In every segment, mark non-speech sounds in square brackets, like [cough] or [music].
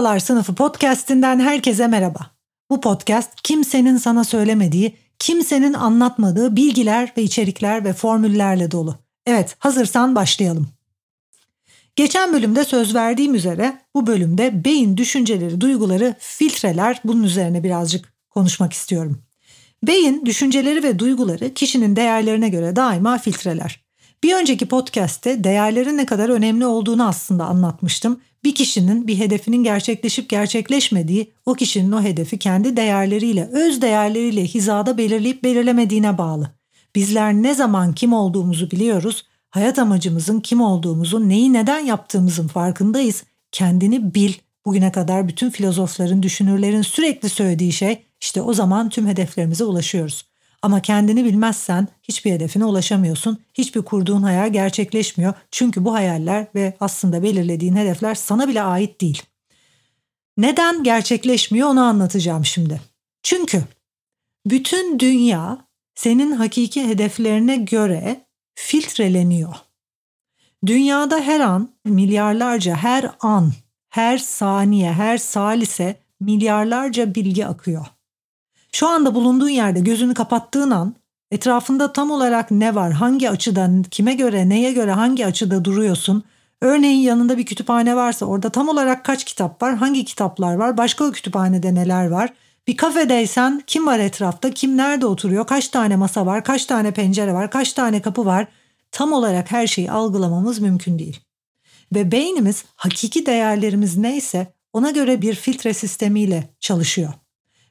Ustalar Sınıfı podcast'inden herkese merhaba. Bu podcast kimsenin sana söylemediği, kimsenin anlatmadığı bilgiler ve içerikler ve formüllerle dolu. Evet, hazırsan başlayalım. Geçen bölümde söz verdiğim üzere bu bölümde beyin düşünceleri, duyguları, filtreler bunun üzerine birazcık konuşmak istiyorum. Beyin düşünceleri ve duyguları kişinin değerlerine göre daima filtreler. Bir önceki podcast'te değerlerin ne kadar önemli olduğunu aslında anlatmıştım bir kişinin bir hedefinin gerçekleşip gerçekleşmediği o kişinin o hedefi kendi değerleriyle, öz değerleriyle hizada belirleyip belirlemediğine bağlı. Bizler ne zaman kim olduğumuzu biliyoruz, hayat amacımızın kim olduğumuzu, neyi neden yaptığımızın farkındayız. Kendini bil. Bugüne kadar bütün filozofların, düşünürlerin sürekli söylediği şey işte o zaman tüm hedeflerimize ulaşıyoruz. Ama kendini bilmezsen hiçbir hedefine ulaşamıyorsun. Hiçbir kurduğun hayal gerçekleşmiyor. Çünkü bu hayaller ve aslında belirlediğin hedefler sana bile ait değil. Neden gerçekleşmiyor onu anlatacağım şimdi. Çünkü bütün dünya senin hakiki hedeflerine göre filtreleniyor. Dünyada her an milyarlarca her an, her saniye, her salise milyarlarca bilgi akıyor. Şu anda bulunduğun yerde gözünü kapattığın an etrafında tam olarak ne var, hangi açıdan, kime göre, neye göre, hangi açıda duruyorsun? Örneğin yanında bir kütüphane varsa orada tam olarak kaç kitap var, hangi kitaplar var, başka o kütüphanede neler var? Bir kafedeysen kim var etrafta, kim nerede oturuyor, kaç tane masa var, kaç tane pencere var, kaç tane kapı var? Tam olarak her şeyi algılamamız mümkün değil. Ve beynimiz hakiki değerlerimiz neyse ona göre bir filtre sistemiyle çalışıyor.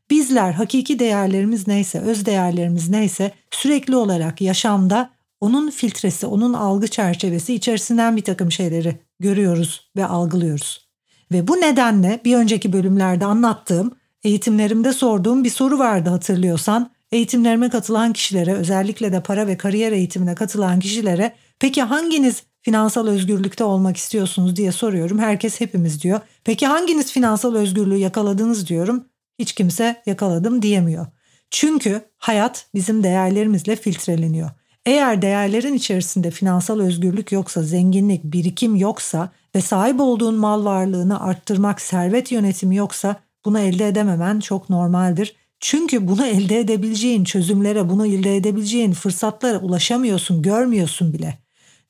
Bizler hakiki değerlerimiz neyse, öz değerlerimiz neyse sürekli olarak yaşamda onun filtresi, onun algı çerçevesi içerisinden bir takım şeyleri görüyoruz ve algılıyoruz. Ve bu nedenle bir önceki bölümlerde anlattığım, eğitimlerimde sorduğum bir soru vardı hatırlıyorsan. Eğitimlerime katılan kişilere, özellikle de para ve kariyer eğitimine katılan kişilere peki hanginiz finansal özgürlükte olmak istiyorsunuz diye soruyorum. Herkes hepimiz diyor. Peki hanginiz finansal özgürlüğü yakaladınız diyorum hiç kimse yakaladım diyemiyor. Çünkü hayat bizim değerlerimizle filtreleniyor. Eğer değerlerin içerisinde finansal özgürlük yoksa, zenginlik, birikim yoksa ve sahip olduğun mal varlığını arttırmak, servet yönetimi yoksa bunu elde edememen çok normaldir. Çünkü bunu elde edebileceğin çözümlere, bunu elde edebileceğin fırsatlara ulaşamıyorsun, görmüyorsun bile.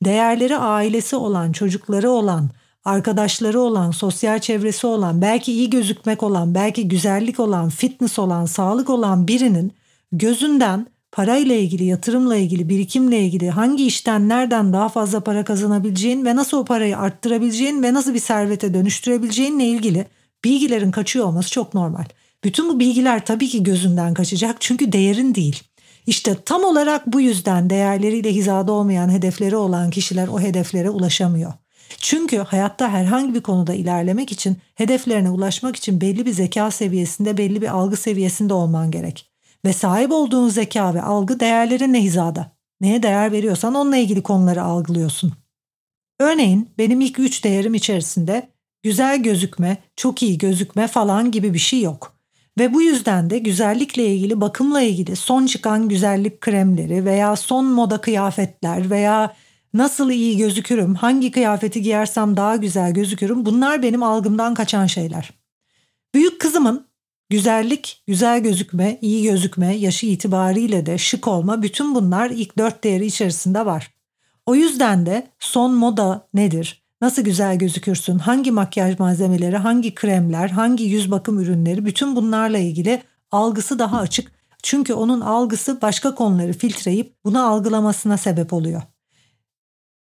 Değerleri ailesi olan, çocukları olan, arkadaşları olan, sosyal çevresi olan, belki iyi gözükmek olan, belki güzellik olan, fitness olan, sağlık olan birinin gözünden parayla ilgili, yatırımla ilgili, birikimle ilgili hangi işten nereden daha fazla para kazanabileceğin ve nasıl o parayı arttırabileceğin ve nasıl bir servete dönüştürebileceğinle ilgili bilgilerin kaçıyor olması çok normal. Bütün bu bilgiler tabii ki gözünden kaçacak çünkü değerin değil. İşte tam olarak bu yüzden değerleriyle hizada olmayan hedefleri olan kişiler o hedeflere ulaşamıyor. Çünkü hayatta herhangi bir konuda ilerlemek için, hedeflerine ulaşmak için belli bir zeka seviyesinde, belli bir algı seviyesinde olman gerek. Ve sahip olduğun zeka ve algı değerlerinle hizada. Neye değer veriyorsan onunla ilgili konuları algılıyorsun. Örneğin benim ilk üç değerim içerisinde güzel gözükme, çok iyi gözükme falan gibi bir şey yok. Ve bu yüzden de güzellikle ilgili, bakımla ilgili son çıkan güzellik kremleri veya son moda kıyafetler veya nasıl iyi gözükürüm, hangi kıyafeti giyersem daha güzel gözükürüm bunlar benim algımdan kaçan şeyler. Büyük kızımın güzellik, güzel gözükme, iyi gözükme, yaşı itibariyle de şık olma bütün bunlar ilk dört değeri içerisinde var. O yüzden de son moda nedir? Nasıl güzel gözükürsün? Hangi makyaj malzemeleri, hangi kremler, hangi yüz bakım ürünleri bütün bunlarla ilgili algısı daha açık. Çünkü onun algısı başka konuları filtreyip bunu algılamasına sebep oluyor.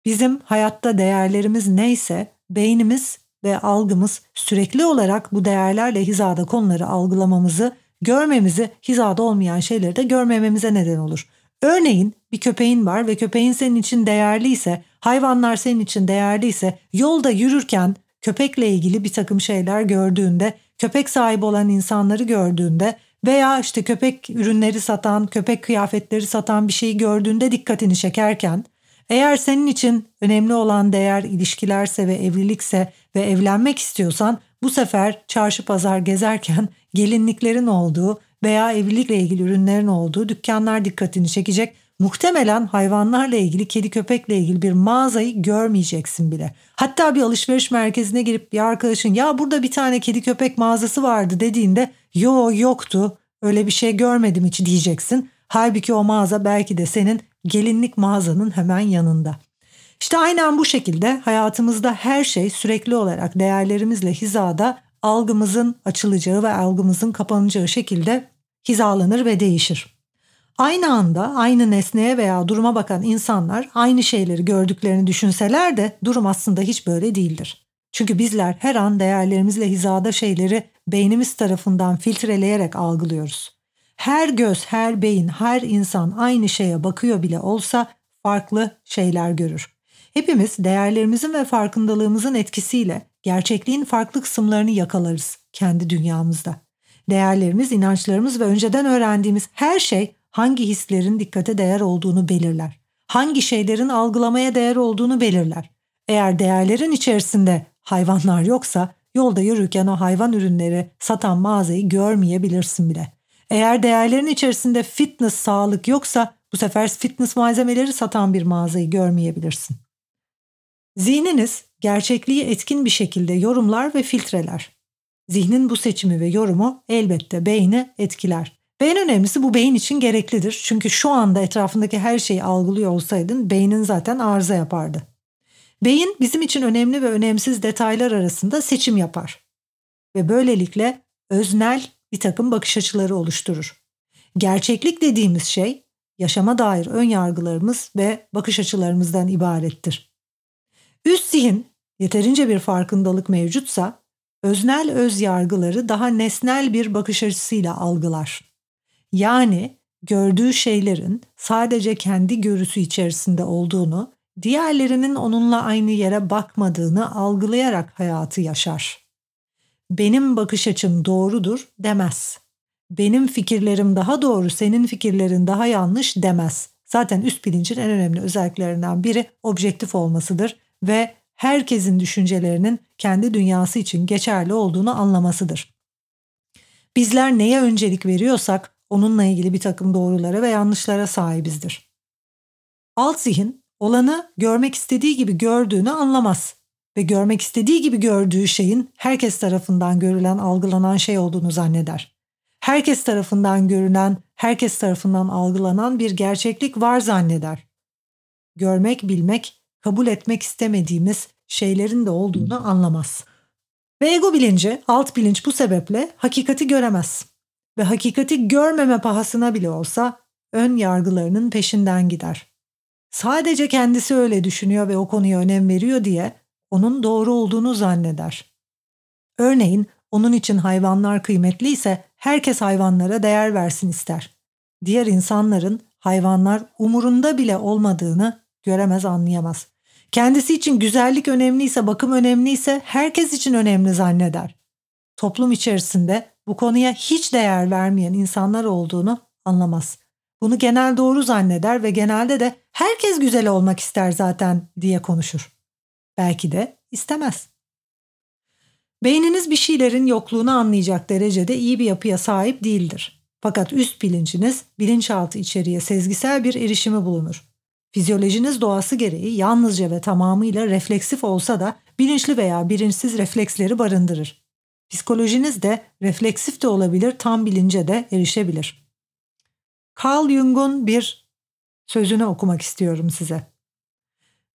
Bizim hayatta değerlerimiz neyse beynimiz ve algımız sürekli olarak bu değerlerle hizada konuları algılamamızı, görmemizi, hizada olmayan şeyleri de görmememize neden olur. Örneğin bir köpeğin var ve köpeğin senin için değerliyse, hayvanlar senin için değerliyse yolda yürürken köpekle ilgili bir takım şeyler gördüğünde, köpek sahibi olan insanları gördüğünde veya işte köpek ürünleri satan, köpek kıyafetleri satan bir şeyi gördüğünde dikkatini çekerken eğer senin için önemli olan değer ilişkilerse ve evlilikse ve evlenmek istiyorsan bu sefer çarşı pazar gezerken [laughs] gelinliklerin olduğu veya evlilikle ilgili ürünlerin olduğu dükkanlar dikkatini çekecek. Muhtemelen hayvanlarla ilgili, kedi köpekle ilgili bir mağazayı görmeyeceksin bile. Hatta bir alışveriş merkezine girip bir arkadaşın ya burada bir tane kedi köpek mağazası vardı dediğinde yo yoktu öyle bir şey görmedim hiç diyeceksin. Halbuki o mağaza belki de senin gelinlik mağazanın hemen yanında. İşte aynen bu şekilde hayatımızda her şey sürekli olarak değerlerimizle hizada algımızın açılacağı ve algımızın kapanacağı şekilde hizalanır ve değişir. Aynı anda aynı nesneye veya duruma bakan insanlar aynı şeyleri gördüklerini düşünseler de durum aslında hiç böyle değildir. Çünkü bizler her an değerlerimizle hizada şeyleri beynimiz tarafından filtreleyerek algılıyoruz. Her göz, her beyin, her insan aynı şeye bakıyor bile olsa farklı şeyler görür. Hepimiz değerlerimizin ve farkındalığımızın etkisiyle gerçekliğin farklı kısımlarını yakalarız kendi dünyamızda. Değerlerimiz, inançlarımız ve önceden öğrendiğimiz her şey hangi hislerin dikkate değer olduğunu belirler. Hangi şeylerin algılamaya değer olduğunu belirler. Eğer değerlerin içerisinde hayvanlar yoksa yolda yürürken o hayvan ürünleri satan mağazayı görmeyebilirsin bile. Eğer değerlerin içerisinde fitness, sağlık yoksa bu sefer fitness malzemeleri satan bir mağazayı görmeyebilirsin. Zihniniz gerçekliği etkin bir şekilde yorumlar ve filtreler. Zihnin bu seçimi ve yorumu elbette beyni etkiler. Ve en önemlisi bu beyin için gereklidir. Çünkü şu anda etrafındaki her şeyi algılıyor olsaydın beynin zaten arıza yapardı. Beyin bizim için önemli ve önemsiz detaylar arasında seçim yapar. Ve böylelikle öznel bir takım bakış açıları oluşturur. Gerçeklik dediğimiz şey yaşama dair ön yargılarımız ve bakış açılarımızdan ibarettir. Üst zihin yeterince bir farkındalık mevcutsa öznel öz yargıları daha nesnel bir bakış açısıyla algılar. Yani gördüğü şeylerin sadece kendi görüsü içerisinde olduğunu, diğerlerinin onunla aynı yere bakmadığını algılayarak hayatı yaşar. Benim bakış açım doğrudur demez. Benim fikirlerim daha doğru, senin fikirlerin daha yanlış demez. Zaten üst bilincin en önemli özelliklerinden biri objektif olmasıdır ve herkesin düşüncelerinin kendi dünyası için geçerli olduğunu anlamasıdır. Bizler neye öncelik veriyorsak onunla ilgili bir takım doğrulara ve yanlışlara sahibizdir. Alt zihin olanı görmek istediği gibi gördüğünü anlamaz ve görmek istediği gibi gördüğü şeyin herkes tarafından görülen, algılanan şey olduğunu zanneder. Herkes tarafından görünen, herkes tarafından algılanan bir gerçeklik var zanneder. Görmek, bilmek kabul etmek istemediğimiz şeylerin de olduğunu anlamaz. Ve ego bilinci, alt bilinç bu sebeple hakikati göremez. Ve hakikati görmeme pahasına bile olsa ön yargılarının peşinden gider. Sadece kendisi öyle düşünüyor ve o konuya önem veriyor diye onun doğru olduğunu zanneder. Örneğin onun için hayvanlar kıymetli ise herkes hayvanlara değer versin ister. Diğer insanların hayvanlar umurunda bile olmadığını göremez anlayamaz. Kendisi için güzellik önemliyse, bakım önemliyse herkes için önemli zanneder. Toplum içerisinde bu konuya hiç değer vermeyen insanlar olduğunu anlamaz. Bunu genel doğru zanneder ve genelde de herkes güzel olmak ister zaten diye konuşur. Belki de istemez. Beyniniz bir şeylerin yokluğunu anlayacak derecede iyi bir yapıya sahip değildir. Fakat üst bilinciniz bilinçaltı içeriye sezgisel bir erişimi bulunur. Fizyolojiniz doğası gereği yalnızca ve tamamıyla refleksif olsa da bilinçli veya bilinçsiz refleksleri barındırır. Psikolojiniz de refleksif de olabilir, tam bilince de erişebilir. Carl Jung'un bir sözünü okumak istiyorum size.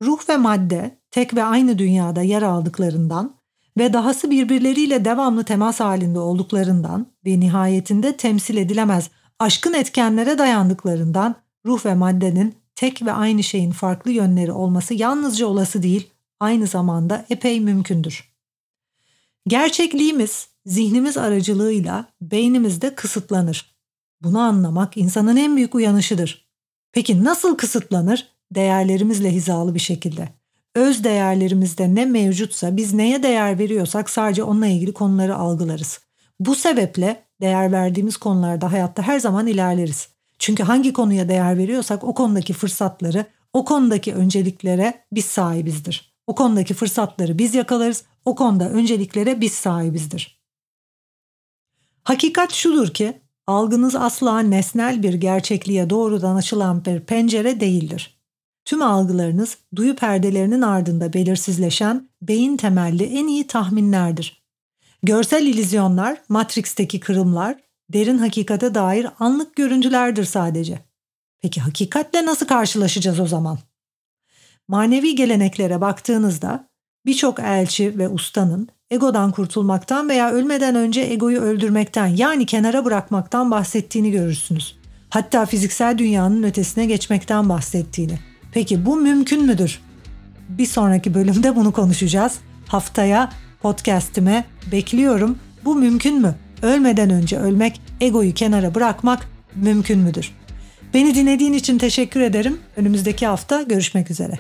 Ruh ve madde tek ve aynı dünyada yer aldıklarından ve dahası birbirleriyle devamlı temas halinde olduklarından ve nihayetinde temsil edilemez aşkın etkenlere dayandıklarından ruh ve maddenin tek ve aynı şeyin farklı yönleri olması yalnızca olası değil, aynı zamanda epey mümkündür. Gerçekliğimiz zihnimiz aracılığıyla beynimizde kısıtlanır. Bunu anlamak insanın en büyük uyanışıdır. Peki nasıl kısıtlanır? Değerlerimizle hizalı bir şekilde. Öz değerlerimizde ne mevcutsa biz neye değer veriyorsak sadece onunla ilgili konuları algılarız. Bu sebeple değer verdiğimiz konularda hayatta her zaman ilerleriz. Çünkü hangi konuya değer veriyorsak o konudaki fırsatları, o konudaki önceliklere biz sahibizdir. O konudaki fırsatları biz yakalarız, o konuda önceliklere biz sahibizdir. Hakikat şudur ki algınız asla nesnel bir gerçekliğe doğrudan açılan bir pencere değildir. Tüm algılarınız duyu perdelerinin ardında belirsizleşen beyin temelli en iyi tahminlerdir. Görsel ilizyonlar, Matrix'teki kırımlar, derin hakikate dair anlık görüntülerdir sadece. Peki hakikatle nasıl karşılaşacağız o zaman? Manevi geleneklere baktığınızda birçok elçi ve ustanın egodan kurtulmaktan veya ölmeden önce egoyu öldürmekten yani kenara bırakmaktan bahsettiğini görürsünüz. Hatta fiziksel dünyanın ötesine geçmekten bahsettiğini. Peki bu mümkün müdür? Bir sonraki bölümde bunu konuşacağız. Haftaya podcast'ime bekliyorum. Bu mümkün mü? Ölmeden önce ölmek, egoyu kenara bırakmak mümkün müdür? Beni dinlediğin için teşekkür ederim. Önümüzdeki hafta görüşmek üzere.